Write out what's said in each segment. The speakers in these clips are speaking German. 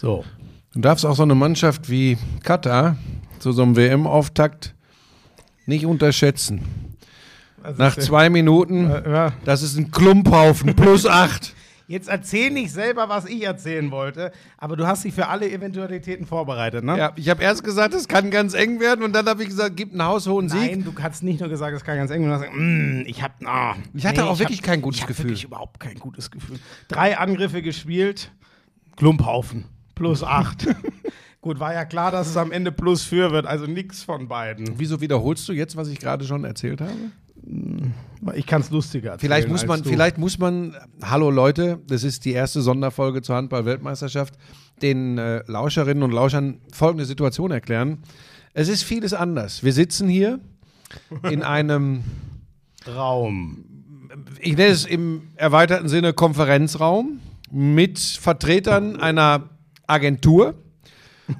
So. Du darfst auch so eine Mannschaft wie Katar zu so einem WM-Auftakt nicht unterschätzen. Nach zwei Minuten, ja. das ist ein Klumphaufen, plus acht. Jetzt erzähl nicht selber, was ich erzählen wollte, aber du hast dich für alle Eventualitäten vorbereitet, ne? Ja, ich habe erst gesagt, es kann ganz eng werden und dann habe ich gesagt, gibt einen haushohen Sieg. Nein, du kannst nicht nur gesagt, es kann ganz eng werden. Hast gesagt, mm, ich hab, ah, Ich hatte auch ich wirklich hab, kein gutes ich Gefühl. wirklich überhaupt kein gutes Gefühl. Drei Angriffe gespielt, Klumphaufen, plus acht. Gut, war ja klar, dass es am Ende plus vier wird, also nichts von beiden. Wieso wiederholst du jetzt, was ich gerade schon erzählt habe? Ich kann es lustiger erzählen. Vielleicht muss man, vielleicht muss man, hallo Leute, das ist die erste Sonderfolge zur Handball-Weltmeisterschaft, den äh, Lauscherinnen und Lauschern folgende Situation erklären. Es ist vieles anders. Wir sitzen hier in einem, Raum. ich nenne es im erweiterten Sinne Konferenzraum mit Vertretern einer Agentur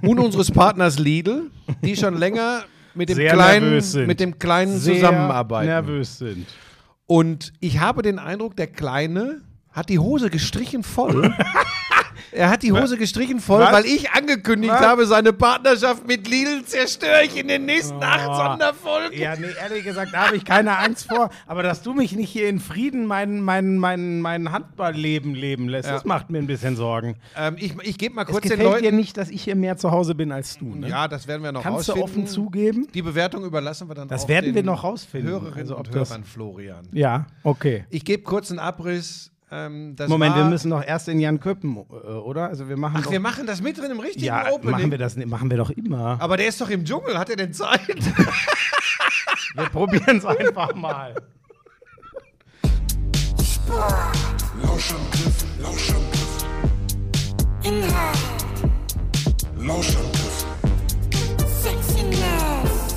und unseres Partners Lidl, die schon länger mit dem Sehr kleinen, mit dem kleinen Sehr zusammenarbeiten. nervös sind. Und ich habe den Eindruck, der Kleine hat die Hose gestrichen voll. er hat die Hose gestrichen voll, Was? weil ich angekündigt Was? habe, seine Partnerschaft mit Lidl zerstöre ich in den nächsten acht Oh. Sonderfolgen. Ja, nee, ehrlich gesagt, da habe ich keine Angst vor. Aber dass du mich nicht hier in Frieden mein, mein, mein, mein Handballleben leben lässt, Ja. das macht mir ein bisschen Sorgen. Ähm, ich ich gebe mal Es kurz den gefällt dir Leuten. nicht, dass ich hier mehr zu Hause bin als du, ne? Ja, das werden wir noch Kannst du rausfinden. offen zugeben? Die Bewertung überlassen wir dann Das werden den wir noch rausfinden. Hörerinnen Also, ob und Hörern Florian. Ja, okay. Ich gebe kurz einen Abriss. Ähm, das Moment, wir müssen doch erst in Jan Köppen, äh, oder? Also wir machen Ach, doch, wir machen das mit drin im richtigen ja, Opening. machen wir das nicht, machen wir doch immer. Aber der ist doch im Dschungel. Hat er denn Zeit? Wir probieren es einfach mal. Lauschangriff, Lauschangriff, Inhalt, Lauschangriff, Sexiness,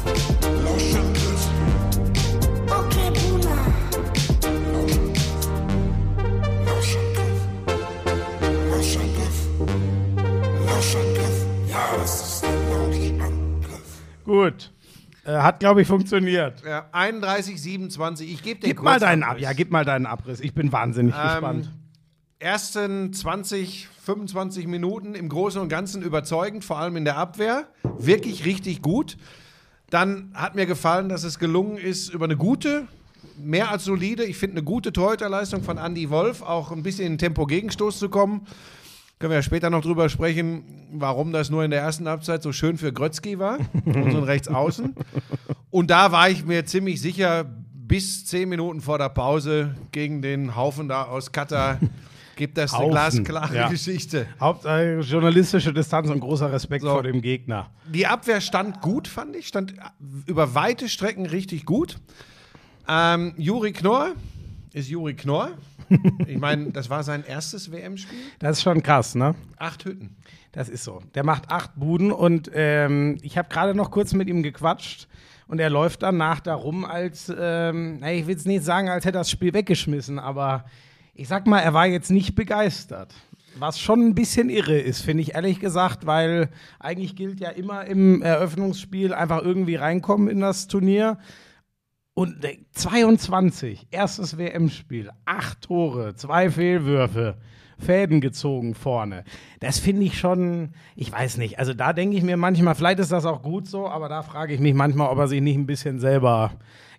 Gut. Äh, hat, glaube ich, funktioniert. ja, 31, 27. Ich gebe den Gib mal deinen Ab Kurzabriss. ja, gib mal deinen Abriss. Ich bin wahnsinnig Ähm, gespannt. ersten 20, 25 Minuten im Großen und Ganzen überzeugend, vor allem in der Abwehr. Wirklich richtig gut. Dann hat mir gefallen, dass es gelungen ist, über eine gute, mehr als solide, ich finde eine gute Torhüterleistung von Andy Wolf, auch ein bisschen in Tempo-Gegenstoß zu kommen. Können wir ja später noch drüber sprechen, warum das nur in der ersten Halbzeit so schön für Grötzky war, unseren Rechtsaußen. Und da war ich mir ziemlich sicher, bis zehn Minuten vor der Pause gegen den Haufen da aus Katar gibt das eine Haufen, glasklare ja. Geschichte. Hauptsache journalistische Distanz und großer Respekt So. vor dem Gegner. Die Abwehr stand gut, fand ich, stand über weite Strecken richtig gut. Ähm, Juri Knorr ist Juri Knorr. Ich meine, das war sein erstes WM-Spiel. Das ist schon krass, ne? Acht Hütten. Das ist so. Der macht acht Buden und ähm, ich habe gerade noch kurz mit ihm gequatscht und er läuft danach da rum, als, ähm, na, ich will es nicht sagen, als hätte er das Spiel weggeschmissen, aber ich sag mal, er war jetzt nicht begeistert. Was schon ein bisschen irre ist, finde ich ehrlich gesagt, weil eigentlich gilt ja immer im Eröffnungsspiel einfach irgendwie reinkommen in das Turnier. Und äh, 22, erstes WM-Spiel, acht Tore, zwei Fehlwürfe, Fäden gezogen vorne. Das finde ich schon, ich weiß nicht. Also da denke ich mir manchmal, vielleicht ist das auch gut so, aber da frage ich mich manchmal, ob er sich nicht ein bisschen selber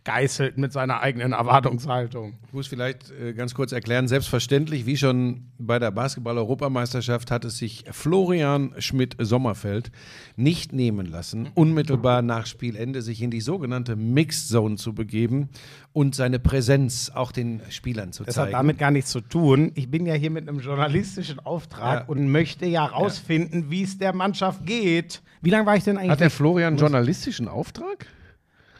geißelt mit seiner eigenen Erwartungshaltung. Ich muss vielleicht äh, ganz kurz erklären, selbstverständlich, wie schon bei der Basketball-Europameisterschaft hat es sich Florian Schmidt-Sommerfeld nicht nehmen lassen, unmittelbar nach Spielende sich in die sogenannte Mixed Zone zu begeben und seine Präsenz auch den Spielern zu Das zeigen. hat damit gar nichts zu tun. Ich bin ja hier mit einem journalistischen Auftrag Ja. und möchte ja rausfinden, wie es der Mannschaft geht. Wie lange war ich denn eigentlich? hat der? Florian einen journalistischen Auftrag?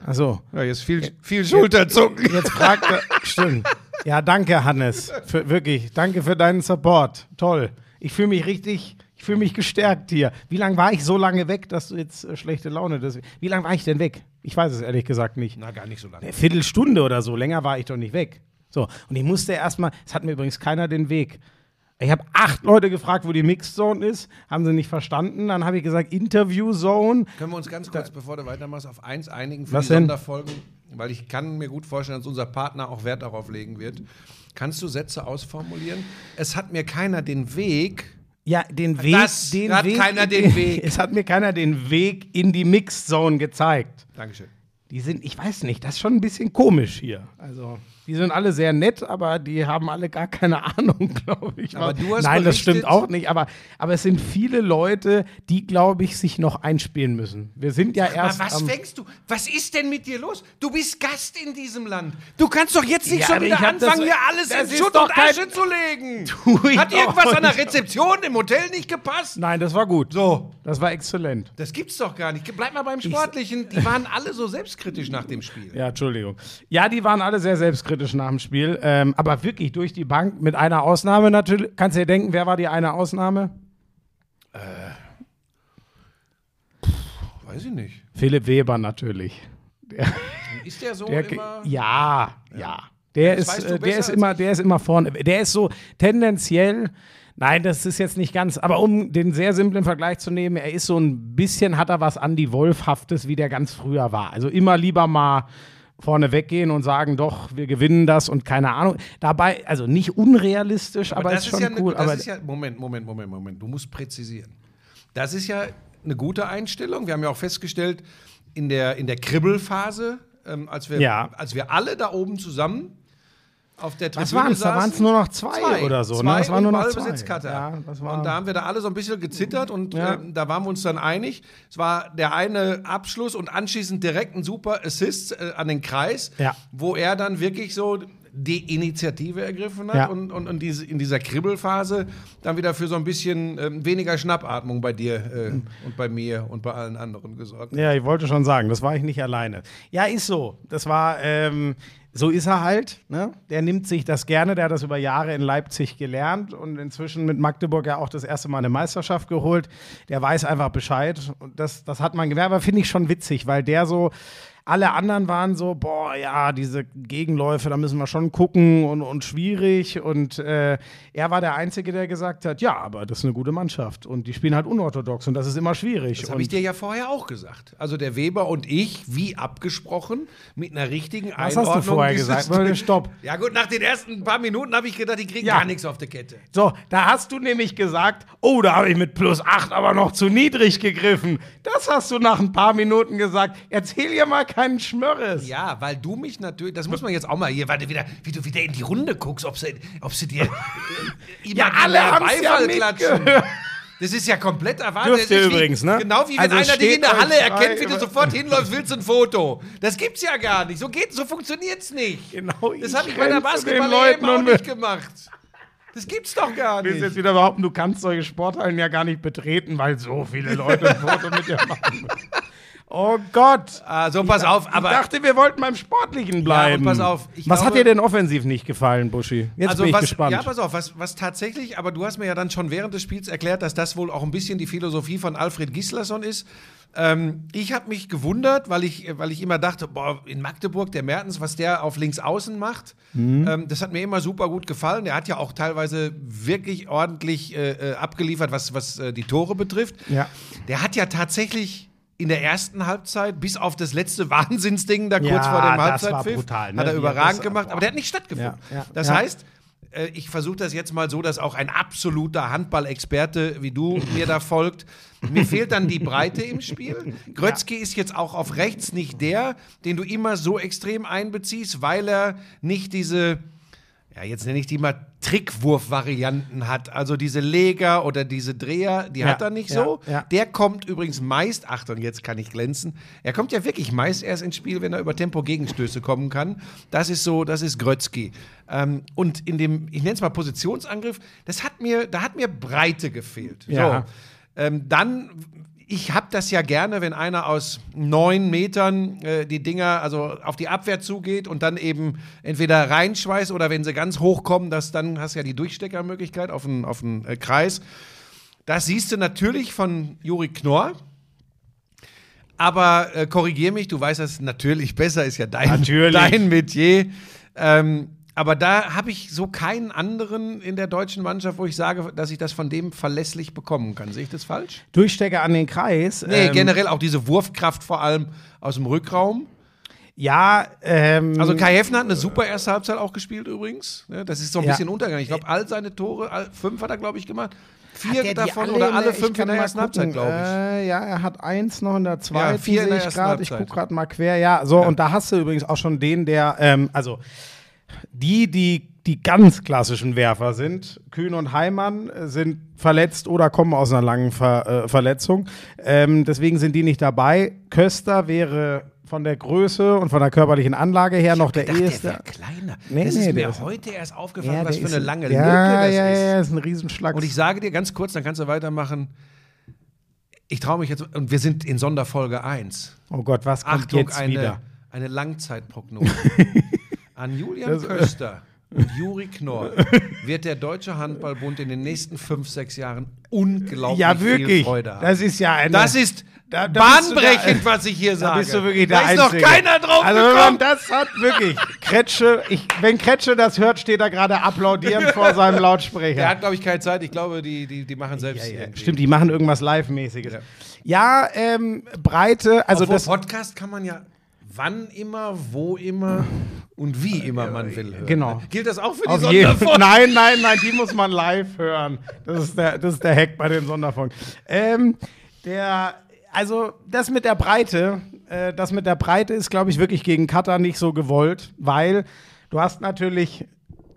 Achso. Ja, jetzt viel, viel Schulterzucken. Jetzt fragt er. Stimmt. Ja, danke, Hannes. Für, wirklich. Danke für deinen Support. Toll. Ich fühle mich richtig. Ich fühle mich gestärkt hier. Wie lange war ich so lange weg, dass du jetzt äh, schlechte Laune hast? Wie lange war ich denn weg? Ich weiß es ehrlich gesagt nicht. Na, gar nicht so lange. Eine Viertelstunde oder so. Länger war ich doch nicht weg. So. Und ich musste erstmal. Es hat mir übrigens keiner den Weg. Ich habe acht Leute gefragt, wo die Mixed Zone ist. Haben sie nicht verstanden. Dann habe ich gesagt, Interview Zone. Können wir uns ganz kurz, bevor du weitermachst, auf eins einigen für Was die denn? Sonderfolgen? Weil ich kann mir gut vorstellen, dass unser Partner auch Wert darauf legen wird. Kannst du Sätze ausformulieren? Es hat mir keiner den Weg Ja, den Weg, Das den hat Weg, keiner den Weg. Es hat mir keiner den Weg in die Mixzone gezeigt. Dankeschön. Die sind, ich weiß nicht, das ist schon ein bisschen komisch hier. Also, die sind alle sehr nett, aber die haben alle gar keine Ahnung, glaube ich. Aber du hast Nein, das berichtet- stimmt auch nicht. Aber, aber es sind viele Leute, die, glaube ich, sich noch einspielen müssen. Wir sind ja Aber erst. was am, fängst du? Was ist denn mit dir los? Du bist Gast in diesem Land. Du kannst doch jetzt nicht Ja, schon aber wieder ich das- anfangen, hier alles das in Schutt und Asche zu legen. Ich Hat irgendwas an der. Rezeption im Hotel nicht gepasst? Nein, das war gut. So. Das war exzellent. Das gibt's doch gar nicht. Bleib mal beim Sportlichen. Die waren alle so selbstkritisch nach dem Spiel. Ja, Entschuldigung. Ja, die waren alle sehr selbstkritisch nach dem Spiel. Ähm, aber wirklich durch die Bank, mit einer Ausnahme natürlich. Kannst du dir denken, wer war die eine Ausnahme? Weiß ich nicht. Philipp Weber natürlich. Ist der so Der, immer? ja, ja. Der Das ist, äh, der ist immer, der ist immer vorne. Der ist so tendenziell. Nein, das ist jetzt nicht ganz, aber um den sehr simplen Vergleich zu nehmen, er ist so ein bisschen, hat er was Andy Wolfhaftes, wie der ganz früher war. Also immer lieber mal vorne weggehen und sagen, doch, wir gewinnen das und keine Ahnung. Dabei, also nicht unrealistisch, aber, das ist schon ja eine- cool. das aber ist ja, Moment, Moment, Moment, Moment. Du musst präzisieren. Das ist ja eine gute Einstellung. Wir haben ja auch festgestellt, in der, in der Kribbelphase, ähm, als, wir, Ja. als wir alle da oben zusammen auf der Tribüne was waren es? Da waren es nur noch zwei, oder so. Zwei ne? Das waren nur noch zwei. Ja, und da haben wir da alle so ein bisschen gezittert und Ja. ähm, da waren wir uns dann einig. Es war der eine Abschluss und anschließend direkt ein super Assist äh, an den Kreis, Ja. wo er dann wirklich so die Initiative ergriffen hat Ja. und, und, und diese, in dieser Kribbelphase dann wieder für so ein bisschen ähm, weniger Schnappatmung bei dir äh, und bei mir und bei allen anderen gesorgt. Ja, ich wollte schon sagen, das war ich nicht alleine. Ja, ist so. Das war, ähm, so ist er halt. Ne? Der nimmt sich das gerne, der hat das über Jahre in Leipzig gelernt und inzwischen mit Magdeburg ja auch das erste Mal eine Meisterschaft geholt. Der weiß einfach Bescheid und das, das hat man gemerkt, aber finde ich schon witzig, weil der so. Alle anderen waren so, boah, ja, diese Gegenläufe, da müssen wir schon gucken und, und schwierig. Und äh, er war der Einzige, der gesagt hat, ja, aber das ist eine gute Mannschaft und die spielen halt unorthodox und das ist immer schwierig. Das habe ich dir ja vorher auch gesagt. Also der Weber und ich, wie abgesprochen, mit einer richtigen Was Einordnung. hast du vorher gesagt? Stopp. Ja gut, nach den ersten paar Minuten habe ich gedacht, die kriegen Ja. gar nichts auf die Kette. So, da hast du nämlich gesagt, oh, da habe ich mit plus 8 aber noch zu niedrig gegriffen. Das hast du nach ein paar Minuten gesagt. Erzähl ihr mal keinen Schmörres. Ja, weil du mich natürlich, das muss man jetzt auch mal hier, warte, wieder, wie du wieder in die Runde guckst, ob sie, ob sie dir Ja, alle haben's ja Beifall klatschen. Das ist ja komplett erwartet. Dürft ihr wie, übrigens, ne? Genau wie wenn Also einer dich in der Halle erkennt, wie du sofort hinläufst, willst ein Foto. Das gibt's ja gar nicht. So geht, so funktioniert's nicht. Genau, Das habe ich bei der renn zu den basketball Leuten auch nicht gemacht. Das gibt's doch gar Du willst nicht. jetzt wieder behaupten, du kannst solche Sporthallen ja gar nicht betreten, weil so viele Leute ein Foto mit dir machen. Oh Gott. Also pass auf, ich aber dachte, wir wollten beim Sportlichen bleiben. pass auf, ich was hat glaube- dir denn offensiv nicht gefallen, Buschi? Jetzt also bin ich was, gespannt. Ja, pass auf, was, was tatsächlich, aber du hast mir ja dann schon während des Spiels erklärt, dass das wohl auch ein bisschen die Philosophie von Alfred Gislason ist. Ähm, ich habe mich gewundert, weil ich, weil ich immer dachte, boah, in Magdeburg, der Mertens, was der auf links außen macht, Mhm. ähm, das hat mir immer super gut gefallen. Der hat ja auch teilweise wirklich ordentlich äh, äh, abgeliefert, was, was äh, die Tore betrifft. Ja. Der hat ja tatsächlich in der ersten Halbzeit, bis auf das letzte Wahnsinnsding da kurz Ja, vor dem Halbzeitpfiff, brutal, ne? hat er er überragend das- gemacht, aber der hat nicht stattgefunden. Ja, ja, das ja. heißt, äh, ich versuche das jetzt mal so, dass auch ein absoluter Handballexperte wie du mir da folgt. Mir fehlt dann die Breite im Spiel. Grötzky ist jetzt auch auf rechts nicht der, den du immer so extrem einbeziehst, weil er nicht diese, ja, jetzt nenne ich die mal Trickwurf-Varianten hat. Also diese Leger oder diese Dreher, die Ja, hat er nicht ja, so. ja. Der kommt übrigens meist, Achtung, jetzt kann ich glänzen, er kommt ja wirklich meist erst ins Spiel, wenn er über Tempo-Gegenstöße kommen kann. Das ist so, das ist Grötzky. Ähm, und in dem, ich nenne es mal Positionsangriff, das hat mir, da hat mir Breite gefehlt. Ja. So. Ähm, dann, ich habe das ja gerne, wenn einer aus neun Metern äh, die Dinger, also auf die Abwehr zugeht und dann eben entweder reinschweißt oder wenn sie ganz hoch kommen, dass dann hast du ja die Durchsteckermöglichkeit auf den, auf den äh, Kreis. Das siehst du natürlich von Juri Knorr. Aber äh, korrigier mich, du weißt das natürlich besser, ist ja dein, Natürlich. dein Metier. Ähm, aber da habe ich so keinen anderen in der deutschen Mannschaft, wo ich sage, dass ich das von dem verlässlich bekommen kann. Sehe ich das falsch? Durchstecker an den Kreis. Nee, ähm, generell auch diese Wurfkraft vor allem aus dem Rückraum. Ja, ähm, Also Kai Heffner hat eine super erste Halbzeit auch gespielt übrigens. Ne, Das ist so ein Ja. bisschen Untergang. Ich glaube, all seine Tore, all, fünf hat er, glaube ich, gemacht. Vier davon alle oder alle fünf in der ersten gucken. Halbzeit, glaube ich. Äh, ja, er hat eins noch in der zweiten, Ja, vier in der ich gerade. Ich gucke gerade mal quer. Ja, so, und da hast du übrigens auch schon den, der, ähm, also die, die die ganz klassischen Werfer sind. Kühn und Heimann äh, sind verletzt oder kommen aus einer langen Ver äh, Verletzung. Ähm, deswegen sind die nicht dabei. Köster wäre von der Größe und von der körperlichen Anlage her noch der Dachte, der eheste. wäre kleiner. Nee, das nee, ist der mir ist- heute erst aufgefallen, Ja, was der für eine lange ja, Lücke das ja, ist. Ja, ist ein Riesenschlag. Und ich sage dir ganz kurz, dann kannst du weitermachen. Ich traue mich jetzt, und wir sind in Sonderfolge 1. oh Gott, was kommt Achtung, jetzt eine, wieder? eine Langzeitprognose. An Julian Das- Köster und Juri Knorr wird der Deutsche Handballbund in den nächsten fünf, sechs Jahren unglaublich Ja, viel wirklich. Freude haben. Das ist ja eine. Das ist Da- da bahnbrechend, der- was ich hier Da sage. bist du wirklich der da ist Einzige. noch keiner drauf Also wenn man gekommen. das hat, wirklich. Kretsche, ich, wenn Kretsche das hört, steht er gerade applaudierend vor seinem Lautsprecher. Der hat, glaube ich, keine Zeit. Ich glaube, die, die, die machen selbst. Ja, ja. Stimmt, die machen irgendwas Live-mäßiges. Ja, ähm, Breite, also Obwohl das. Podcast kann man ja wann immer, wo immer und wie immer man will hören. genau. Gilt das auch für die Auf jeden Sonderfolge? Nein, nein, nein, die muss man live hören. Das ist der, das ist der Hack bei den Sonderfolgen. Ähm, der, also das mit der Breite, äh, das mit der Breite ist, glaube ich, wirklich gegen Cutter nicht so gewollt, weil du hast natürlich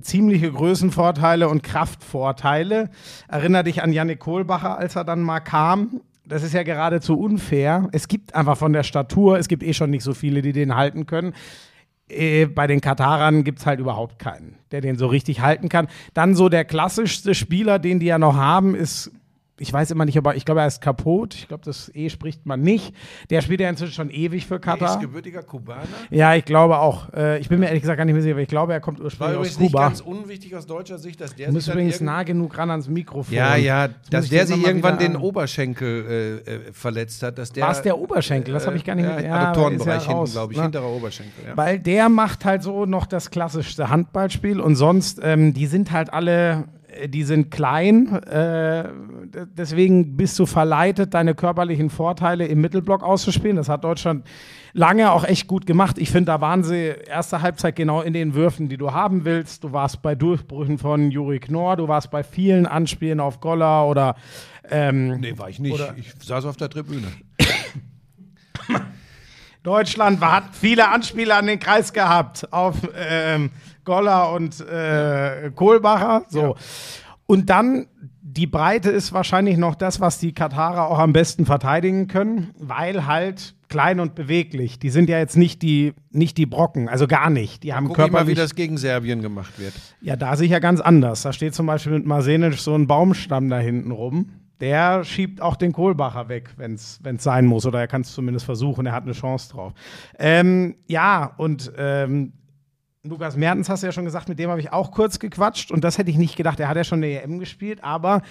ziemliche Größenvorteile und Kraftvorteile. Erinner dich an Yannick Kohlbacher, als er dann mal kam. Das ist ja geradezu unfair. Es gibt einfach von der Statur, es gibt eh schon nicht so viele, die den halten können. Äh, bei den Katarern gibt es halt überhaupt keinen, der den so richtig halten kann. Dann so der klassischste Spieler, den die ja noch haben, ist, ich weiß immer nicht, aber ich glaube, er ist kaputt. Ich glaube, das E spricht man nicht. Der spielt ja inzwischen schon ewig für Er Katar. ist gebürtiger Kubaner. Ja, ich glaube auch. Äh, ich bin mir ehrlich gesagt gar nicht mehr sicher, aber ich glaube, er kommt War ursprünglich aus übrigens nicht Kuba. ganz unwichtig aus deutscher Sicht, dass der Du musst sich dann übrigens nah genug ran ans Mikrofon. Ja, ja, Das muss dass der sich irgendwann den Oberschenkel äh, äh, verletzt hat. Dass der, War es der Oberschenkel? Das habe ich gar nicht ja, mit. Adduktorenbereich ist ja hinten, glaube ich. ne? Hinterer Oberschenkel. Ja. Weil der macht halt so noch das klassischste Handballspiel und sonst, ähm, die sind halt alle, äh, die sind klein, äh, deswegen bist du verleitet, deine körperlichen Vorteile im Mittelblock auszuspielen. Das hat Deutschland lange auch echt gut gemacht. Ich finde, da waren sie erste Halbzeit genau in den Würfen, die du haben willst. Du warst bei Durchbrüchen von Juri Knorr, du warst bei vielen Anspielen auf Goller oder ähm, Nee, war ich nicht. Ich saß auf der Tribüne. Deutschland war, hat viele Anspiele an den Kreis gehabt auf ähm, Goller und äh, Kohlbacher. So. Und dann die Breite ist wahrscheinlich noch das, was die Katarer auch am besten verteidigen können, weil halt klein und beweglich. Die sind ja jetzt nicht die, nicht die Brocken, also gar nicht. Die haben Guck ich mal, wie das gegen Serbien gemacht wird. Ja, da sicher ganz anders. Da steht zum Beispiel mit Marsenic so ein Baumstamm da hinten rum. Der schiebt auch den Kohlbacher weg, wenn es sein muss. Oder er kann es zumindest versuchen. Er hat eine Chance drauf. Ähm, ja, und ähm, Lukas Mertens hast du ja schon gesagt, mit dem habe ich auch kurz gequatscht. Und das hätte ich nicht gedacht. Er hat ja schon eine EM gespielt, aber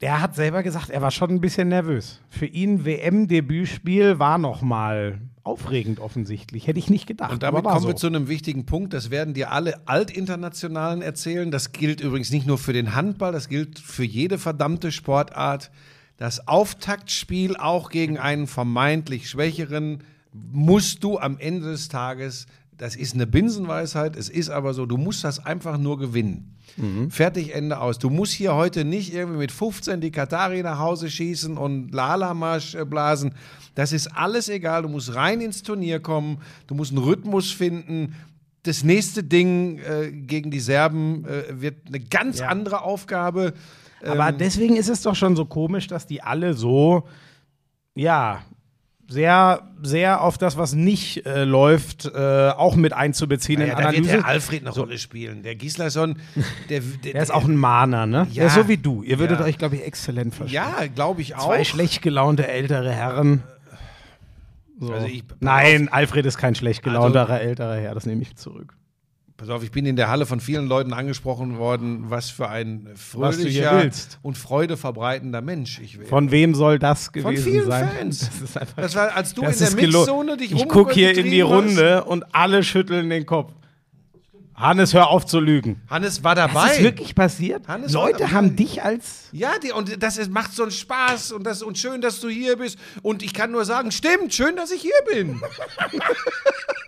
der hat selber gesagt, er war schon ein bisschen nervös. Für ihn WM-Debütspiel war noch mal aufregend offensichtlich. Hätte ich nicht gedacht. Und damit kommen so. wir zu einem wichtigen Punkt. Das werden dir alle Altinternationalen erzählen. Das gilt übrigens nicht nur für den Handball, das gilt für jede verdammte Sportart. Das Auftaktspiel auch gegen einen vermeintlich Schwächeren musst du am Ende des Tages, das ist eine Binsenweisheit, es ist aber so, du musst das einfach nur gewinnen. Fertig, Ende aus. Du musst hier heute nicht irgendwie mit 15 die Katari nach Hause schießen und Lalamarsch äh, blasen. Das ist alles egal. Du musst rein ins Turnier kommen. Du musst einen Rhythmus finden. Das nächste Ding äh, gegen die Serben äh, wird eine ganz Ja. andere Aufgabe. Aber Ähm, deswegen ist es doch schon so komisch, dass die alle so, ja, sehr, sehr auf das, was nicht äh, läuft, äh, auch mit einzubeziehen in ja, da wird Analyse. der Alfred eine Rolle spielen. Der Gislason, der, der, Der ist auch ein Mahner, ne? Ja. Der ist so wie du. Ihr würdet Ja. euch, glaube ich, exzellent verstehen. Ja, glaube ich auch. Zwei schlecht gelaunte ältere Herren. So. Also ich- Nein, Alfred ist kein schlecht gelaunterer älterer Herr, das nehme ich zurück. Pass auf, ich bin in der Halle von vielen Leuten angesprochen worden, was für ein fröhlicher und freudeverbreitender Mensch ich wäre. Von wem soll das gewesen Von vielen sein? Fans. Das ist einfach Das war, als du in der Mixzone dich Ich gucke hier in die Runde und alle schütteln den Kopf. Hannes, hör auf zu lügen. Hast. Hannes war dabei. Das ist wirklich passiert? Hannes Leute haben dich als. Ja, die, und das ist, macht so einen Spaß und, das, und schön, dass du hier bist. Und ich kann nur sagen, stimmt, schön, dass ich hier bin.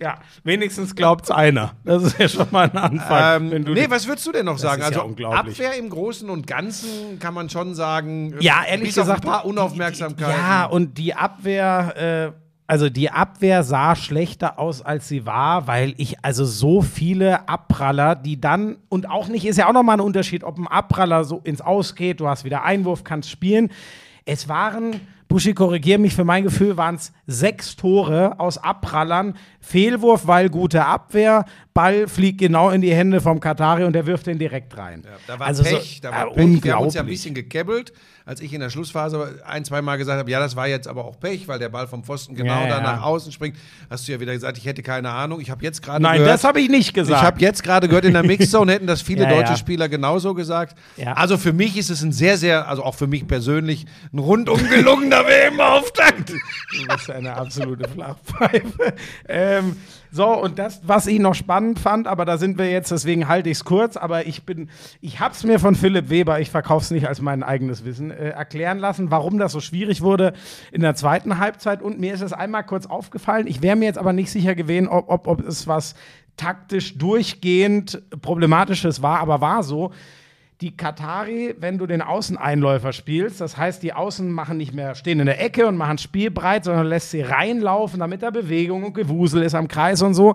Ja, wenigstens glaubt's einer. Das ist ja schon mal ein Anfang. Ähm, nee, was würdest du denn noch sagen? ja Also unglaublich. Abwehr im Großen und Ganzen kann man schon sagen. ja, ehrlich gesagt. ein paar Unaufmerksamkeiten. Ja, und die Abwehr, äh, also die Abwehr sah schlechter aus, als sie war, weil ich also so viele Abpraller, die dann, und auch nicht, ist ja auch nochmal ein Unterschied, ob ein Abpraller so ins Aus geht, du hast wieder Einwurf, kannst spielen. Es waren, Buschi, korrigier mich, für mein Gefühl waren es sechs Tore aus Abprallern. Fehlwurf, weil gute Abwehr, Ball fliegt genau in die Hände vom Katari und der wirft den direkt rein. Da war Also so- Pech, da war äh, Pech. Wir haben uns ja ein unglaublich. bisschen gekebbelt, als ich in der Schlussphase ein, zwei Mal gesagt habe, ja, das war jetzt aber auch Pech, weil der Ball vom Pfosten genau Ja, da ja. nach außen springt. Hast du ja wieder gesagt, ich hätte keine Ahnung. Ich habe jetzt gerade Nein, gehört, das habe ich nicht ich gesagt. habe jetzt gerade gehört, in der Mixzone hätten das viele Ja, deutsche ja. Spieler genauso gesagt. Ja. Also für mich ist es ein sehr, sehr, also auch für mich persönlich, ein rundum gelungener WM-Auftakt. Du bist eine absolute Flachpfeife. ähm, so, und das, was ich noch spannend fand, aber da sind wir jetzt, deswegen halte ich es kurz, aber ich bin, ich habe es mir von Philipp Weber, ich verkaufe es nicht als mein eigenes Wissen, äh, erklären lassen, warum das so schwierig wurde in der zweiten Halbzeit. Und mir ist es einmal kurz aufgefallen, ich wäre mir jetzt aber nicht sicher gewesen, ob, ob, ob es was taktisch durchgehend Problematisches war, aber war so die Katari, wenn du den Außeneinläufer spielst, das heißt, die Außen machen nicht mehr, stehen in der Ecke und machen spielbreit, sondern lässt sie reinlaufen, damit da Bewegung und Gewusel ist am Kreis und so.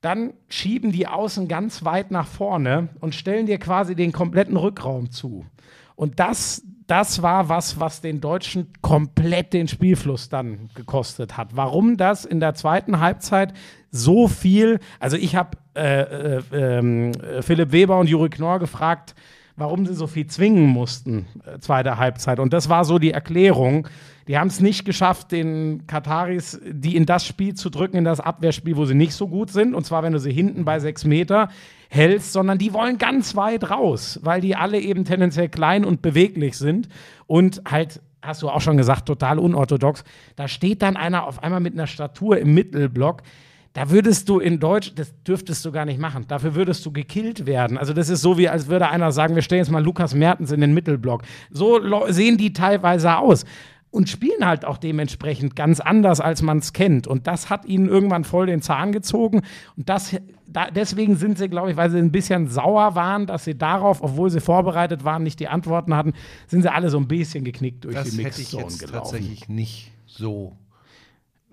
Dann schieben die Außen ganz weit nach vorne und stellen dir quasi den kompletten Rückraum zu. Und das, das war was, was den Deutschen komplett den Spielfluss dann gekostet hat. Warum das in der zweiten Halbzeit so viel, also ich habe äh, äh, äh, Philipp Weber und Juri Knorr gefragt, warum sie so viel zwingen mussten, äh, zweite Halbzeit. Und das war so die Erklärung. Die haben es nicht geschafft, den Kataris, die in das Spiel zu drücken, in das Abwehrspiel, wo sie nicht so gut sind. Und zwar, wenn du sie hinten bei sechs Meter hältst, sondern die wollen ganz weit raus, weil die alle eben tendenziell klein und beweglich sind und halt hast du auch schon gesagt, total unorthodox. Da steht dann einer auf einmal mit einer Statur im Mittelblock. Da würdest du in Deutsch, das dürftest du gar nicht machen. Dafür würdest du gekillt werden. Also das ist so wie, als würde einer sagen, wir stellen jetzt mal Lukas Mertens in den Mittelblock. So sehen die teilweise aus. Und spielen halt auch dementsprechend ganz anders, als man es kennt. Und das hat ihnen irgendwann voll den Zahn gezogen. Und das, da, deswegen sind sie, glaube ich, weil sie ein bisschen sauer waren, dass sie darauf, obwohl sie vorbereitet waren, nicht die Antworten hatten, sind sie alle so ein bisschen geknickt durch Das die hätte ich Mixzone jetzt gelaufen. tatsächlich nicht so,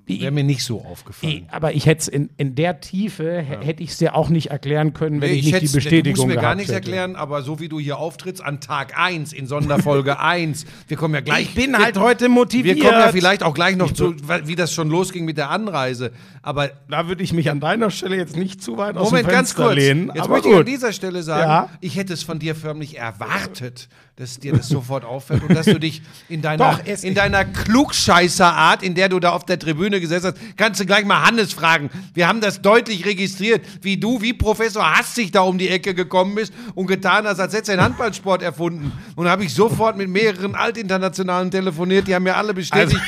wäre mir nicht so aufgefallen. Aber ich hätte es in, in der Tiefe, h- hätte ich es dir auch nicht erklären können, wenn Nee, ich, nicht die Bestätigung Du musst mir gar nichts hätte. erklären, aber so wie du hier auftrittst an Tag 1 in Sonderfolge 1, wir kommen ja gleich. Ich bin wir, halt heute motiviert. Wir kommen ja vielleicht auch gleich noch zu, wie das schon losging mit der Anreise. Aber Da würde ich mich an deiner Stelle jetzt nicht zu weit aus Moment, dem ganz Fenster kurz. lehnen. Jetzt möchte ich an gut. dieser Stelle sagen, Ja. ich hätte es von dir förmlich erwartet, dass dir das sofort auffällt und dass du dich in deiner, Doch, in deiner Klugscheißerart, in der du da auf der Tribüne gesessen hast, kannst du gleich mal Hannes fragen. Wir haben das deutlich registriert, wie du, wie Professor Hassig da um die Ecke gekommen bist und getan hast, als hättest du den Handballsport erfunden. Und da habe ich sofort mit mehreren Altinternationalen telefoniert, die haben mir alle bestätigt,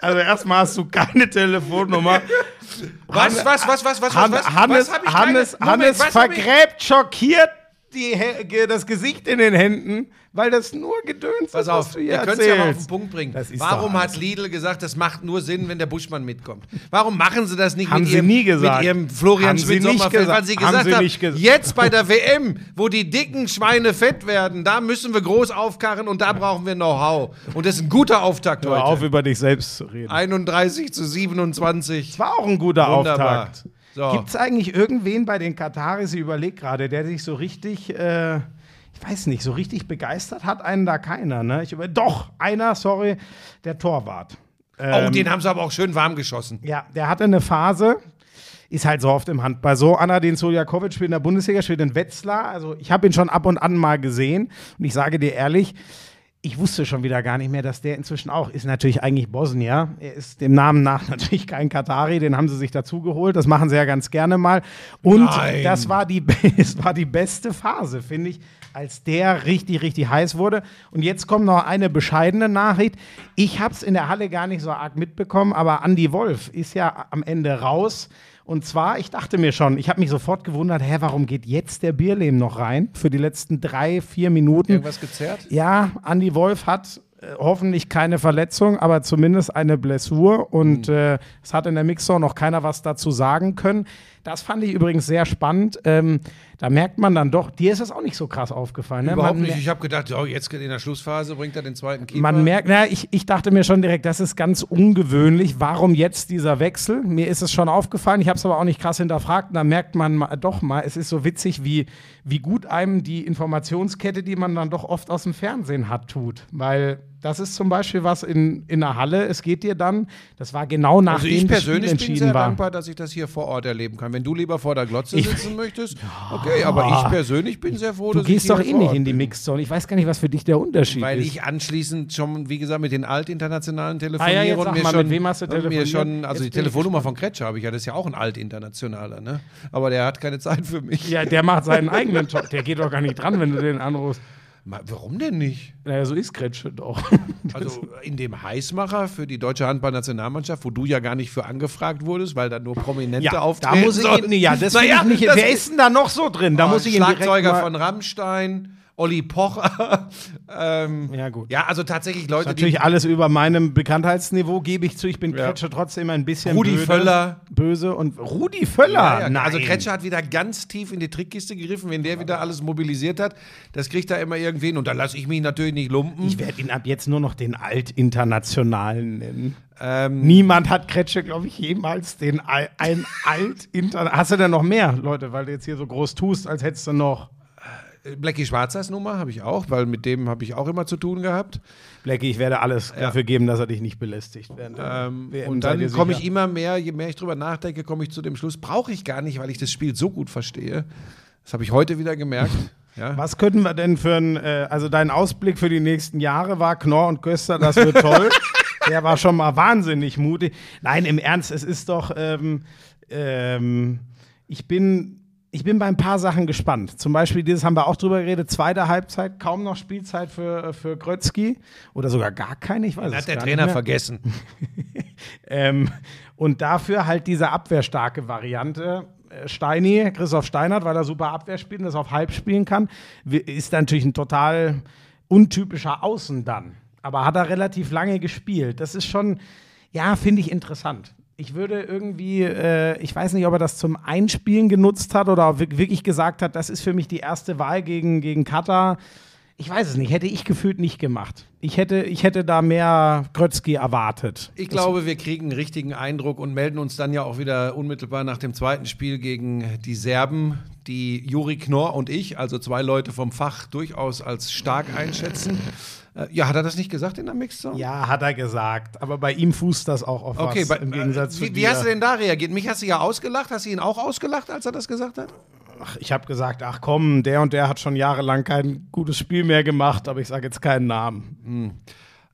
Also erstmal hast du keine Telefonnummer. was, was, was, was, was, was, was, Hannes, was Hannes, keine- Moment, Hannes was hab ich- vergräbt schockiert die, das Gesicht in den Händen, weil das nur Gedöns Pass ist, auf, wir hier können es ja mal auf den. Punkt bringen. Das Warum hat Lidl gesagt, das macht nur Sinn, wenn der Buschmann mitkommt? Warum machen sie das nicht Haben mit, sie ihrem, nie gesagt. mit ihrem Florian Haben sie Schmidt nicht Sommerfeld? gesagt. Weil sie Haben gesagt sie haben, gesagt. jetzt bei der WM, wo die dicken Schweine fett werden, da müssen wir groß aufkarren und da brauchen wir Know-how. Und das ist ein guter Auftakt Hör auf, heute. über dich selbst zu reden. 31 zu 27. war auch ein guter Wunderbar. Auftakt. So. Gibt es eigentlich irgendwen bei den Kataris, ich überlege gerade, der sich so richtig, äh, ich weiß nicht, so richtig begeistert hat? Einen da keiner, ne? Ich über Doch, einer, sorry, der Torwart. Oh, Ähm, den haben sie aber auch schön warm geschossen. Ja, der hatte eine Phase, ist halt so oft im Handball. So, Anadin Soljakovic spielt in der Bundesliga, spielt in Wetzlar. Also, ich habe ihn schon ab und an mal gesehen. Und ich sage dir ehrlich, ich wusste schon wieder gar nicht mehr, dass der inzwischen auch ist. Natürlich eigentlich Bosnier. Er ist dem Namen nach natürlich kein Katari. Den haben sie sich dazu geholt. Das machen sie ja ganz gerne mal. Und Nein. das war die, es war die beste Phase, finde ich, als der richtig, richtig heiß wurde. Und jetzt kommt noch eine bescheidene Nachricht. Ich habe es in der Halle gar nicht so arg mitbekommen, aber Andy Wolf ist ja am Ende raus. Und zwar, ich dachte mir schon, ich habe mich sofort gewundert, hä, warum geht jetzt der Bierlehm noch rein für die letzten drei, vier Minuten? Irgendwas gezerrt? Ja, Andy Wolf hat Äh, hoffentlich keine Verletzung, aber zumindest eine Blessur. Und Mhm. äh, es hat in der Mixer noch keiner was dazu sagen können. Das fand ich übrigens sehr spannend. Ähm, da merkt man dann doch, dir ist das auch nicht so krass aufgefallen. Ne? Überhaupt man nicht. Ich habe gedacht, oh, jetzt in der Schlussphase bringt er den zweiten Keeper. Man merkt, na, ich, ich dachte mir schon direkt, das ist ganz ungewöhnlich. Warum jetzt dieser Wechsel? Mir ist es schon aufgefallen, ich habe es aber auch nicht krass hinterfragt. Da merkt man ma- doch mal, es ist so witzig, wie, wie gut einem die Informationskette, die man dann doch oft aus dem Fernsehen hat, tut. Weil das ist zum Beispiel was in, in der Halle, es geht dir dann, das war genau nachdem also ich persönlich bin sehr war. dankbar, dass ich das hier vor Ort erleben kann. Wenn du lieber vor der Glotze sitzen möchtest, okay, aber ich persönlich bin sehr froh, Du dass gehst ich doch hier eh vor nicht in die. Mixzone. Ich weiß gar nicht, was für dich der Unterschied Weil ist. ich anschließend schon, wie gesagt, mit den Altinternationalen Ah ja, telefoniere und mir mal, schon, mit wem hast du und mir telefoniert? schon, also Jetzt die Telefonnummer von Kretscher habe ich ja, das ist ja auch ein Altinternationaler, ne? Aber der hat keine Zeit für mich. ja, der macht seinen eigenen Job. Der geht doch gar nicht dran, wenn du den anrufst. Warum denn nicht? Naja, so ist Kretsche doch. Also in dem Heißmacher für die deutsche Handballnationalmannschaft, wo du ja gar nicht für angefragt wurdest, weil da nur Prominente Ja, da auftreten. muss ich sollen. in, ja, das Naja, ich nicht. Wer ist denn da noch so drin? Da Oh, muss ich Schlagzeuger von Rammstein, Olli Pocher. ähm, Ja, gut. Ja, also tatsächlich Leute, Natürlich alles über meinem Bekanntheitsniveau, gebe ich zu. Ich bin Ja. Kretsche trotzdem ein bisschen Rudi blöde, Völler. böse und Rudi Völler. Ja, ja. Also Kretscher hat wieder ganz tief in die Trickkiste gegriffen, wenn der wieder alles mobilisiert hat. Das kriegt er immer irgendwen und da lasse ich mich natürlich nicht lumpen. ich werde ihn ab jetzt nur noch den Alt-Internationalen nennen. Ähm, Niemand hat Kretsche, glaube ich, jemals den Al ein Alt-International. Hast du denn noch mehr, Leute, weil du jetzt hier so groß tust, als hättest du noch. Blackie Schwarzers Nummer habe ich auch, weil mit dem habe ich auch immer zu tun gehabt. Blackie, ich werde alles dafür geben, dass er dich nicht belästigt. Ähm, und dann komme ich immer mehr, je mehr ich drüber nachdenke, komme ich zu dem Schluss, brauche ich gar nicht, weil ich das Spiel so gut verstehe. Das habe ich heute wieder gemerkt. Ja. Was könnten wir denn für ein, äh, also dein Ausblick für die nächsten Jahre war Knorr und Köster, das wird toll. Der war schon mal wahnsinnig mutig. Nein, im Ernst, es ist doch, ähm, ähm, ich bin, ich bin bei ein paar Sachen gespannt. Zum Beispiel, dieses haben wir auch drüber geredet, zweite Halbzeit, kaum noch Spielzeit für, für Grötzky oder sogar gar keine, ich weiß Das es hat der Trainer nicht vergessen. Ähm, und dafür halt diese abwehrstarke Variante. Äh, Steini, Christoph Steinert, weil er super Abwehr spielt und das auf halb spielen kann, ist natürlich ein total untypischer Außen dann. Aber hat er relativ lange gespielt. Das ist schon, ja, finde ich interessant. Ich würde irgendwie, äh, ich weiß nicht, ob er das zum Einspielen genutzt hat oder er wirklich gesagt hat, das ist für mich die erste Wahl gegen, gegen Katar. Ich weiß es nicht, hätte ich gefühlt nicht gemacht. Ich hätte, ich hätte da mehr Grötzky erwartet. Ich glaube, wir kriegen einen richtigen Eindruck und melden uns dann ja auch wieder unmittelbar nach dem zweiten Spiel gegen die Serben, die Juri Knorr und ich, also zwei Leute vom Fach, durchaus als stark einschätzen. Äh, ja, hat er das nicht gesagt in der Mixzone? Ja, hat er gesagt. Aber bei ihm fußt das auch auf Okay, was, bei, im Gegensatz zu wie, wie dir. hast du denn da reagiert? Mich hast du ja ausgelacht. Hast du ihn auch ausgelacht, als er das gesagt hat? Ach, ich habe gesagt, ach komm, der und der hat schon jahrelang kein gutes Spiel mehr gemacht, aber ich sage jetzt keinen Namen.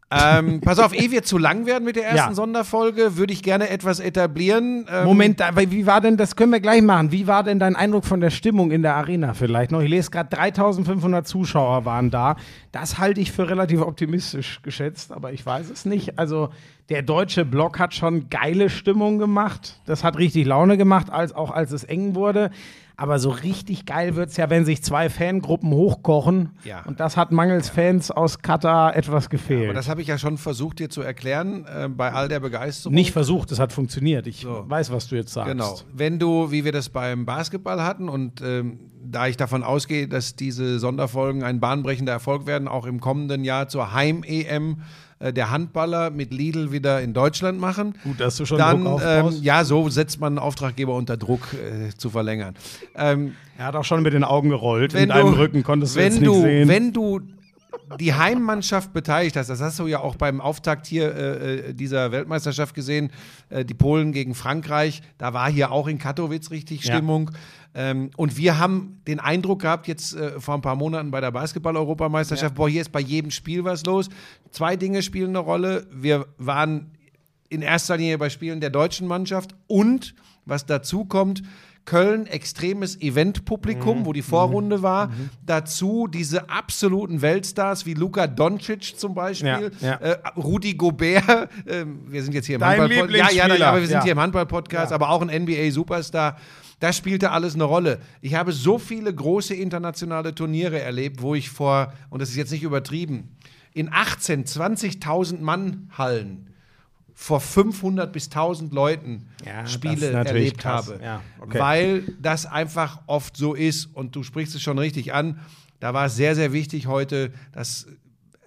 Ähm, pass auf, ehe wir zu lang werden mit der ersten Ja. Sonderfolge, würde ich gerne etwas etablieren. Ähm, Moment, wie war denn, das können wir gleich machen, wie war denn dein Eindruck von der Stimmung in der Arena vielleicht noch? Ich lese gerade, 3500 Zuschauer waren da. Das halte ich für relativ optimistisch geschätzt, aber ich weiß es nicht. Also der deutsche Block hat schon geile Stimmung gemacht. Das hat richtig Laune gemacht, als, auch als es eng wurde. Aber so richtig geil wird es ja, wenn sich zwei Fangruppen hochkochen. Ja. Und das hat mangels Fans aus Katar etwas gefehlt. Aber das habe ich ja schon versucht dir zu erklären, äh, bei all der Begeisterung. Nicht versucht, es hat funktioniert. Ich So. weiß, was du jetzt sagst. Genau. Wenn du, wie wir das beim Basketball hatten und ähm, da ich davon ausgehe, dass diese Sonderfolgen ein bahnbrechender Erfolg werden, auch im kommenden Jahr zur Heim-EM äh, der Handballer mit Lidl wieder in Deutschland machen. Gut, dass du schon Dann, Druck ähm, ja, so setzt man einen Auftraggeber unter Druck äh, zu verlängern. Ähm, Er hat auch schon mit den Augen gerollt. in deinem Rücken konntest du wenn jetzt nicht du, sehen. Wenn du die Heimmannschaft beteiligt hast, das hast du ja auch beim Auftakt hier äh, äh, dieser Weltmeisterschaft gesehen, äh, die Polen gegen Frankreich, da war hier auch in Katowice richtig Ja. Stimmung. Ähm, und wir haben den Eindruck gehabt, jetzt äh, vor ein paar Monaten bei der Basketball-Europameisterschaft, boah, hier ist bei jedem Spiel was los. Zwei Dinge spielen eine Rolle. Wir waren in erster Linie bei Spielen der deutschen Mannschaft und was dazu kommt, Köln extremes Eventpublikum, Mhm. wo die Vorrunde war. Dazu diese absoluten Weltstars wie Luka Doncic zum Beispiel, Ja, ja. Äh, Rudi Gobert. Äh, wir sind jetzt hier im Dein Handball Ja, ja, aber wir sind hier im Handball-Podcast, aber auch ein NBA-Superstar. Das spielte alles eine Rolle. Ich habe so viele große internationale Turniere erlebt, wo ich vor, und das ist jetzt nicht übertrieben, in 18, 20.000 Mann Hallen vor 500 bis 1000 Leuten Ja, Spiele erlebt krass. habe. Ja, okay. Weil das einfach oft so ist und du sprichst es schon richtig an. Da war es sehr, sehr wichtig heute, dass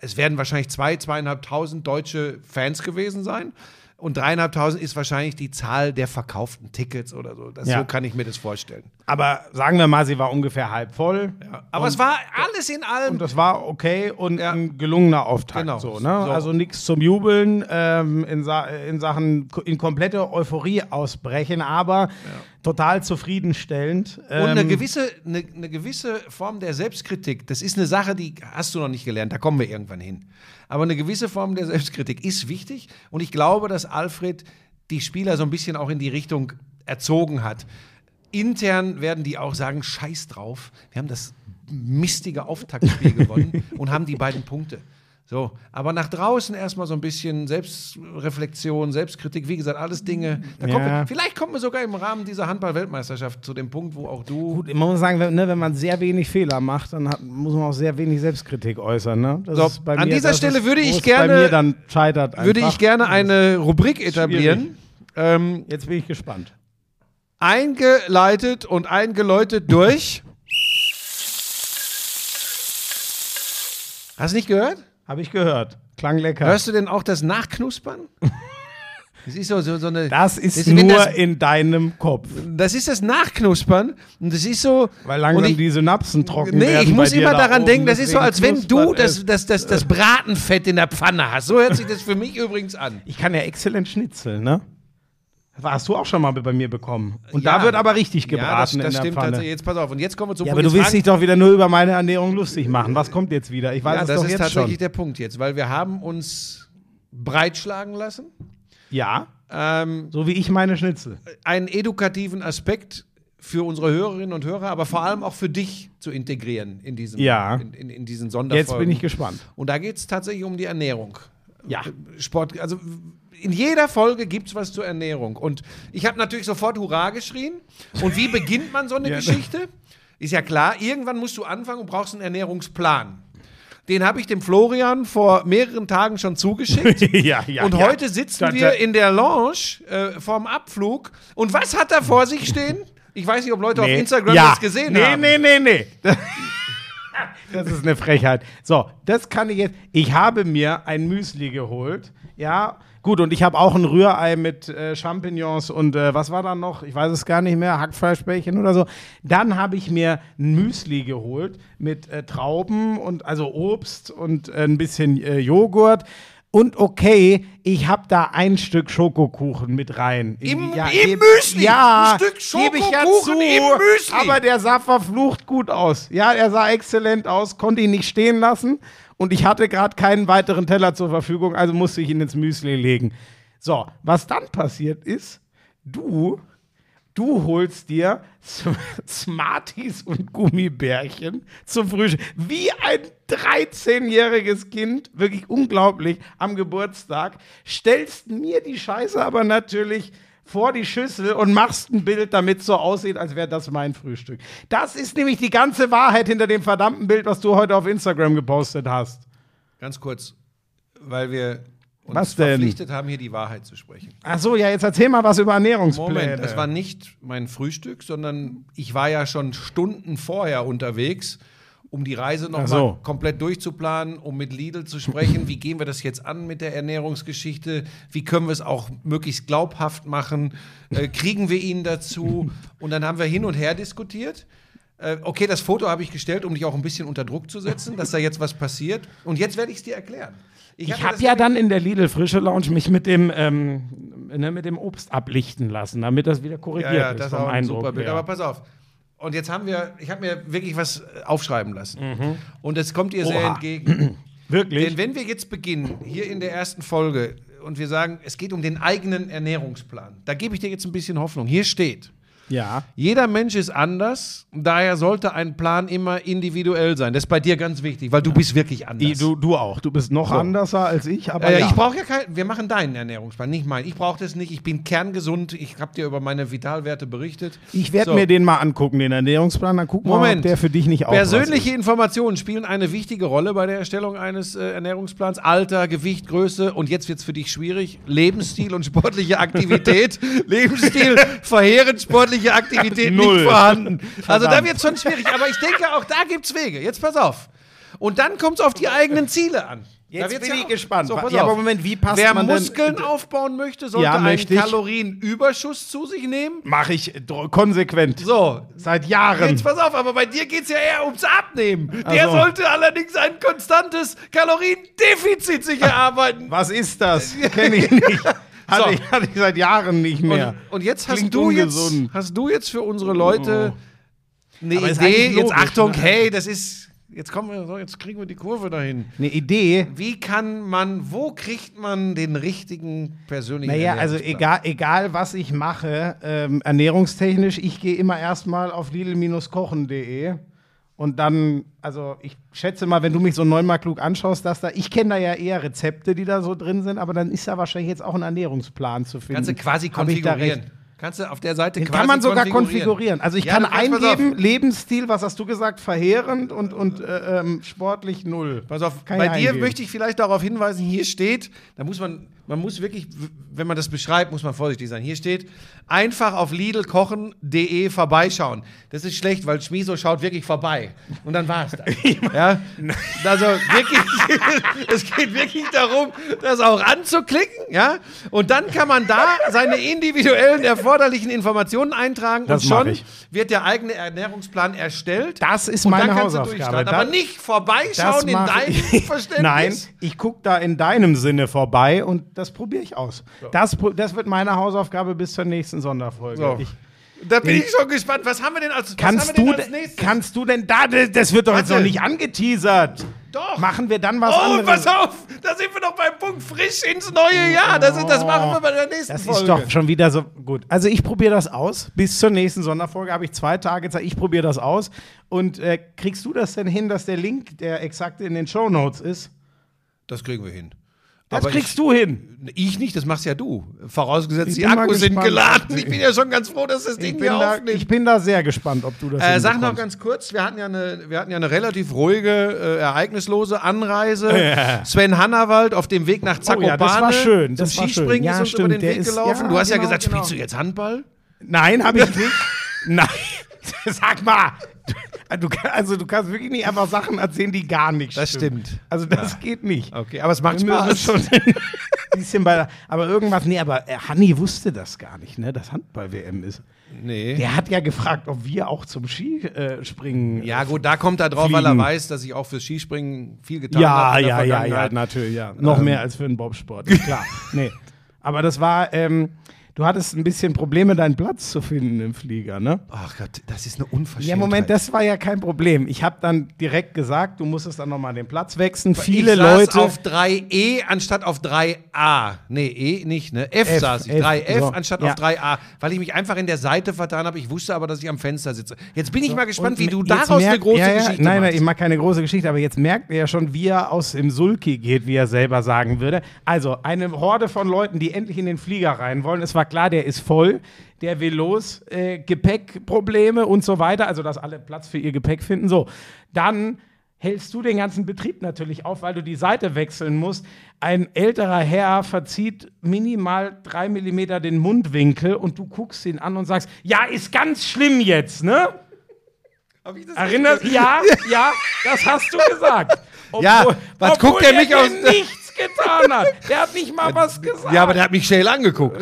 es werden wahrscheinlich zwei, zweieinhalbtausend deutsche Fans gewesen sein. Und dreieinhalbtausend ist wahrscheinlich die Zahl der verkauften Tickets oder so. Das, Ja. So kann ich mir das vorstellen. Aber sagen wir mal, sie war ungefähr halb voll. Aber es war alles in allem. Und das war okay und Ja. ein gelungener Auftakt. Genau. So, ne? So. Also nichts zum Jubeln ähm, in, Sa in Sachen in komplette Euphorie ausbrechen, aber total zufriedenstellend. Und eine Ähm, gewisse, eine, eine gewisse Form der Selbstkritik, das ist eine Sache, die hast du noch nicht gelernt, da kommen wir irgendwann hin. Aber eine gewisse Form der Selbstkritik ist wichtig und ich glaube, dass Alfred die Spieler so ein bisschen auch in die Richtung erzogen hat. Intern werden die auch sagen, scheiß drauf, wir haben das mistige Auftaktspiel gewonnen und haben die beiden Punkte. So, aber nach draußen erstmal so ein bisschen Selbstreflexion, Selbstkritik, wie gesagt, alles Dinge. Ja. wir, vielleicht kommen wir sogar im Rahmen dieser Handball-Weltmeisterschaft zu dem Punkt, wo auch du Gut, man muss sagen, wenn, ne, wenn man sehr wenig Fehler macht, dann hat, muss man auch sehr wenig Selbstkritik äußern. Ne? So, bei an mir, dieser Stelle ist, würde ich gerne- mir würde ich gerne eine Rubrik etablieren. Ähm, Jetzt bin ich gespannt. eingeleitet und eingeläutet durch. Hast du nicht gehört? Habe ich gehört. Klang lecker. Hörst du denn auch das Nachknuspern? Das ist so, so, so eine. das ist das- nur das, in deinem Kopf. das ist das Nachknuspern und das ist so. Weil langsam ich, die Synapsen trocken Nee, werden. ich muss immer da daran denken, das ist so, als wenn du das, das, das, das Bratenfett in der Pfanne hast. So hört sich das für mich übrigens an. Ich kann ja exzellent schnitzeln, ne? Hast du auch schon mal bei mir bekommen. Und Ja. da wird aber richtig Ja, das, gebraten das in der stimmt Pfanne. tatsächlich. Jetzt pass auf. Und jetzt kommen wir zum Ja, Punkt. aber du willst dich doch wieder nur über meine Ernährung lustig machen. Was kommt jetzt wieder? Ich weiß Ja, es das doch ist jetzt tatsächlich schon. der Punkt jetzt, weil wir haben uns breitschlagen lassen. Ja, Ähm, so wie ich meine Schnitzel. einen edukativen Aspekt für unsere Hörerinnen und Hörer, aber vor allem auch für dich zu integrieren in diesen, Ja. in, in, in diesen Sonderfolgen. Jetzt bin ich gespannt. Und da geht es tatsächlich um die Ernährung. Ja. Sport, also in jeder Folge gibt es was zur Ernährung. Und ich habe natürlich sofort Hurra geschrien. Und wie beginnt man so eine Ja. Geschichte? Ist ja klar, irgendwann musst du anfangen und brauchst einen Ernährungsplan. Den habe ich dem Florian vor mehreren Tagen schon zugeschickt. ja, ja. und ja. heute sitzen Da- wir in der Lounge äh, vorm Abflug. Und was hat da vor sich stehen? Ich weiß nicht, ob Leute auf Nee. Instagram ja. das gesehen nee, haben. Nee, nee, nee, Das ist eine Frechheit. So, das kann ich jetzt. Ich habe mir ein Müsli geholt. Ja, gut, und ich habe auch ein Rührei mit äh, Champignons und äh, was war da noch? Ich weiß es gar nicht mehr. Hackfleischbällchen oder so. Dann habe ich mir ein Müsli geholt mit äh, Trauben und also Obst und äh, ein bisschen äh, Joghurt. Und okay, ich habe da ein Stück Schokokuchen mit rein. Im- ja, im geb- Müsli? Ja, Ein Stück gebe ich ja Schokokuchen zu, im Müsli? Aber der sah verflucht gut aus. Ja, er sah exzellent aus, konnte ihn nicht stehen lassen. Und ich hatte gerade keinen weiteren Teller zur Verfügung, also musste ich ihn ins Müsli legen. So, was dann passiert ist, du, du holst dir Smarties und Gummibärchen zum Frühstück. Wie ein 13-jähriges Kind, wirklich unglaublich, am Geburtstag, stellst mir die Scheiße aber natürlich vor die Schüssel und machst ein Bild, damit es so aussieht, als wäre das mein Frühstück. Das ist nämlich die ganze Wahrheit hinter dem verdammten Bild, was du heute auf Instagram gepostet hast. Ganz kurz, weil wir uns Was denn? verpflichtet haben, hier die Wahrheit zu sprechen. Ach so, ja, jetzt erzähl mal was über Ernährungspläne. Moment, das war nicht mein Frühstück, sondern ich war ja schon Stunden vorher unterwegs, um die Reise noch Ach so. komplett durchzuplanen, um mit Lidl zu sprechen. Wie gehen wir das jetzt an mit der Ernährungsgeschichte? Wie können wir es auch möglichst glaubhaft machen? Äh, kriegen wir ihn dazu? Und dann haben wir hin und her diskutiert. Äh, okay, das Foto habe ich gestellt, um dich auch ein bisschen unter Druck zu setzen, dass da jetzt was passiert. Und jetzt werde ich es dir erklären. Ich mir habe ja dann in der Lidl Frische Lounge mich mit dem, ähm, ne, mit dem Obst ablichten lassen, damit das wieder korrigiert Ja, ja, das ist vom auch ein Eindruck super Bild. Aber pass auf. Und jetzt haben wir, ich habe mir wirklich was äh, aufschreiben lassen. Und es kommt ihr sehr Mhm. Oha. entgegen. Wirklich? Denn wenn wir jetzt beginnen, hier in der ersten Folge, und wir sagen, es geht um den eigenen Ernährungsplan, da gebe ich dir jetzt ein bisschen Hoffnung. Hier steht, Ja. Jeder Mensch ist anders, daher sollte ein Plan immer individuell sein. Das ist bei dir ganz wichtig, weil du bist wirklich anders. Du, du auch. Du bist noch So. anderser als ich, aber Äh, ja. Ich brauche ja kein, wir machen deinen Ernährungsplan, nicht meinen. Ich brauche das nicht, ich bin kerngesund, ich habe dir über meine Vitalwerte berichtet. Ich werde So. mir den mal angucken, den Ernährungsplan, dann gucken wir mal, ob Moment. der für dich nicht auch Persönliche Informationen spielen eine wichtige Rolle bei der Erstellung eines äh, Ernährungsplans. Alter, Gewicht, Größe und jetzt wird es für dich schwierig. Lebensstil und sportliche Aktivität. Lebensstil, verheerend sportliche Aktivität Null. nicht vorhanden. Also da Verdammt. wird es schon schwierig. Aber ich denke, auch da gibt es Wege. Jetzt pass auf. Und dann kommt es auf die eigenen Ziele an. Jetzt bin ja ich gespannt. So, Ja, aber Moment, wie passt Wer man denn- Muskeln aufbauen möchte, sollte Ja, einen. Kalorienüberschuss zu sich nehmen. Mache ich dr- konsequent. So, Seit Jahren. Jetzt pass auf, aber bei dir geht es ja eher ums Abnehmen. Der Also. sollte allerdings ein konstantes Kaloriendefizit sich erarbeiten. Was ist das? Kenne ich nicht. Hatte, So. ich, hatte ich seit Jahren nicht mehr. Und, und jetzt hast du jetzt, hast du jetzt für unsere Leute eine Aber Idee, eigentlich jetzt logisch, Achtung, ne? hey, das ist, jetzt kommen wir, so, jetzt kriegen wir die Kurve dahin. Eine Idee. Wie kann man, wo kriegt man den richtigen persönlichen Naja, also egal, egal was ich mache, ähm, ernährungstechnisch, ich gehe immer erstmal auf lidl-kochen.de und dann, also ich schätze mal, wenn du mich so neunmal klug anschaust, dass da, ich kenne da ja eher Rezepte, die da so drin sind, aber dann ist da wahrscheinlich jetzt auch ein Ernährungsplan zu finden. Kannst du quasi konfigurieren. Kannst du auf der Seite Den kann man sogar konfigurieren. Also ich Ja, kann eingeben, Lebensstil, was hast du gesagt, verheerend und, und äh, ähm, sportlich null. Pass auf, Kann bei dir eingeben. möchte ich vielleicht darauf hinweisen, hier steht, da muss man, man muss wirklich, wenn man das beschreibt, muss man vorsichtig sein. Hier steht, einfach auf lidlkochen.de vorbeischauen. Das ist schlecht, weil Schmiso schaut wirklich vorbei. Und dann war es das. ja? Also wirklich, es geht wirklich darum, das auch anzuklicken, ja? Und dann kann man da seine individuellen erforderlichen Informationen eintragen Das und schon wird der eigene Ernährungsplan erstellt. Das ist und meine dann kannst du Hausaufgabe. durchstarten. Da- Aber nicht vorbeischauen in deinem ich. Verständnis. Nein, ich gucke da in deinem Sinne vorbei und das probiere ich aus. Das, pro- das wird meine Hausaufgabe bis zur nächsten Sonderfolge. So. Ich, Da bin ich schon gespannt. Was haben wir denn als, kannst, wir du, denn als nächstes? kannst du denn da, das das wird doch jetzt Warte. noch nicht angeteasert. Doch. Machen wir dann was oh, anderes. pass auf! Da sind wir doch beim Punkt frisch ins neue Jahr. Das, das machen wir bei der nächsten Das Folge. ist doch schon wieder so gut. Also ich probiere das aus. Bis zur nächsten Sonderfolge habe ich zwei Tage Zeit. Ich probiere das aus. Und äh, kriegst du das denn hin, dass der Link, der exakt in den Shownotes ist? das kriegen wir hin. Das Aber kriegst du hin. ich, ich nicht, das machst ja du. Vorausgesetzt, Ich die Akkus sind geladen. Ich bin ja schon ganz froh, dass das Ich Ding hier da, aufnimmt. ich bin da sehr gespannt, ob du das Äh, sag noch ganz kurz, wir hatten ja eine, wir hatten ja eine relativ ruhige, äh, ereignislose Anreise. Sven Hannawald auf dem Weg nach Zakopane Oh ja, das war schön, das schön. Skispringen Ja, ist stimmt, über den Weg ist- gelaufen. ja, du hast ja genau, gesagt, genau. spielst du jetzt Handball? Nein, habe ich nicht. Nein. Sag mal. Du, also du kannst wirklich nicht einfach Sachen erzählen, die gar nicht Das stimmen. stimmt. Also das geht nicht. Okay, aber es macht Wir Spaß. schon ein bisschen bei, aber irgendwas, nee, aber äh, Hanni wusste das gar nicht, ne, dass Handball-WM ist. Nee. Der hat ja gefragt, ob wir auch zum Skispringen. Äh, springen. Ja, gut, da kommt er drauf, weil er Fliegen. weiß, dass ich auch fürs Skispringen viel getan ja, habe. ja, ja, ja, Vergangenheit. natürlich, ja. Noch mehr als für den Bobsport, klar. nee. Aber das war, ähm, du hattest ein bisschen Probleme, deinen Platz zu finden im Flieger, ne? Ach Gott, das ist eine Unverschämtheit. Ja, Moment, das war ja kein Problem. Ich habe dann direkt gesagt, du musstest dann nochmal den Platz wechseln. Viele ich saß Leute. auf 3E anstatt auf 3A. Nee, E nicht, ne? F, F, saß ich. F, 3F so. anstatt Ja. auf 3A, weil ich mich einfach in der Seite vertan habe. Ich wusste aber, dass ich am Fenster sitze. Jetzt bin ich mal gespannt, wie du daraus eine merkt- große ja, ja, Geschichte Nein, nein, ich mag keine große Geschichte, aber jetzt merkt er ja schon, wie er aus dem Sulki geht, wie er selber sagen würde. Also, eine Horde von Leuten, die endlich in den Flieger rein wollen. Es war klar, der ist voll. Der will los, äh, Gepäckprobleme und so weiter. Also, dass alle Platz für ihr Gepäck finden. So, dann hältst du den ganzen Betrieb natürlich auf, weil du die Seite wechseln musst. Ein älterer Herr verzieht minimal drei Millimeter den Mundwinkel und du guckst ihn an und sagst, ja, ist ganz schlimm jetzt, ne? Hab ich das Erinnerst Ja, ja, das hast du gesagt. Ja, was obwohl guckt er mich aus- nichts getan hat. Der hat nicht mal was gesagt. Ja, aber der hat mich schäl angeguckt.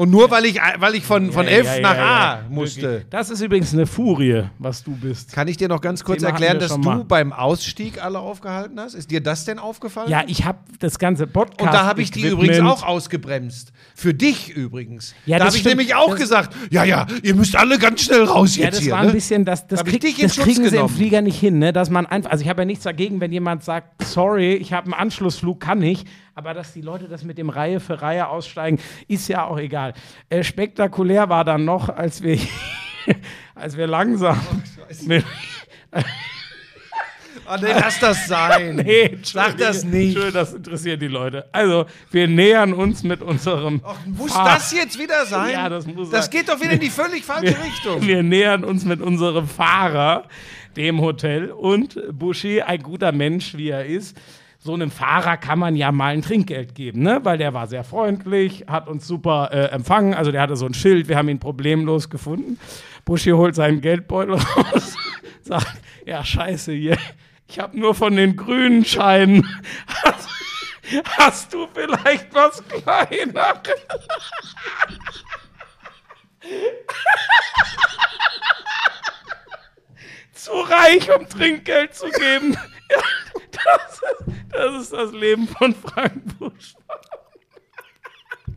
Und nur weil ich, weil ich von, von Ja, 11 ja, nach ja, A ja. musste. Das ist übrigens eine Furie, was du bist. Kann ich dir noch ganz kurz Thema erklären, dass du mal. beim Ausstieg alle aufgehalten hast? Ist dir das denn aufgefallen? Ja, ich habe das ganze Podcast. Und da habe ich die übrigens auch ausgebremst. Für dich übrigens. Ja, da das habe ich nämlich auch Das- gesagt, ja, ja, ihr müsst alle ganz schnell raus Ja, jetzt das hier. war ne? ein bisschen, das, das, krieg, das Schutz kriegen sie im genommen. Flieger nicht hin, ne? dass man einfach, also ich habe ja nichts dagegen, wenn jemand sagt, sorry, ich habe einen Anschlussflug, kann ich, Aber dass die Leute das mit dem Reihe für Reihe aussteigen, ist ja auch egal. Äh, spektakulär war dann noch, als wir, als wir langsam. mit, Ah, nee, lass das sein. nee, Sag das nicht. Schön, das interessiert die Leute. Also, wir nähern uns mit unserem. Ach, muss Fahr- das jetzt wieder sein? Ja, das muss Das sein. geht doch wieder in die völlig falsche Richtung. Wir nähern uns mit unserem Fahrer dem Hotel und Buschi, ein guter Mensch, wie er ist. So einem Fahrer kann man ja mal ein Trinkgeld geben, ne? weil der war sehr freundlich, hat uns super äh, empfangen. Also der hatte so ein Schild, wir haben ihn problemlos gefunden. Buschi holt seinen Geldbeutel raus, sagt, ja scheiße hier, ich habe nur von den grünen Scheinen. Hast, hast du vielleicht was Kleineres? zu reich, um Trinkgeld zu geben. Ja, das, ist, das ist das Leben von Frank Busch.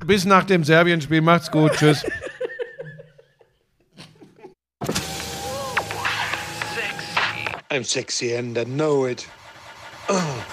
Bis nach dem Serbien-Spiel. Macht's gut. Tschüss. I'm sexy and I know it.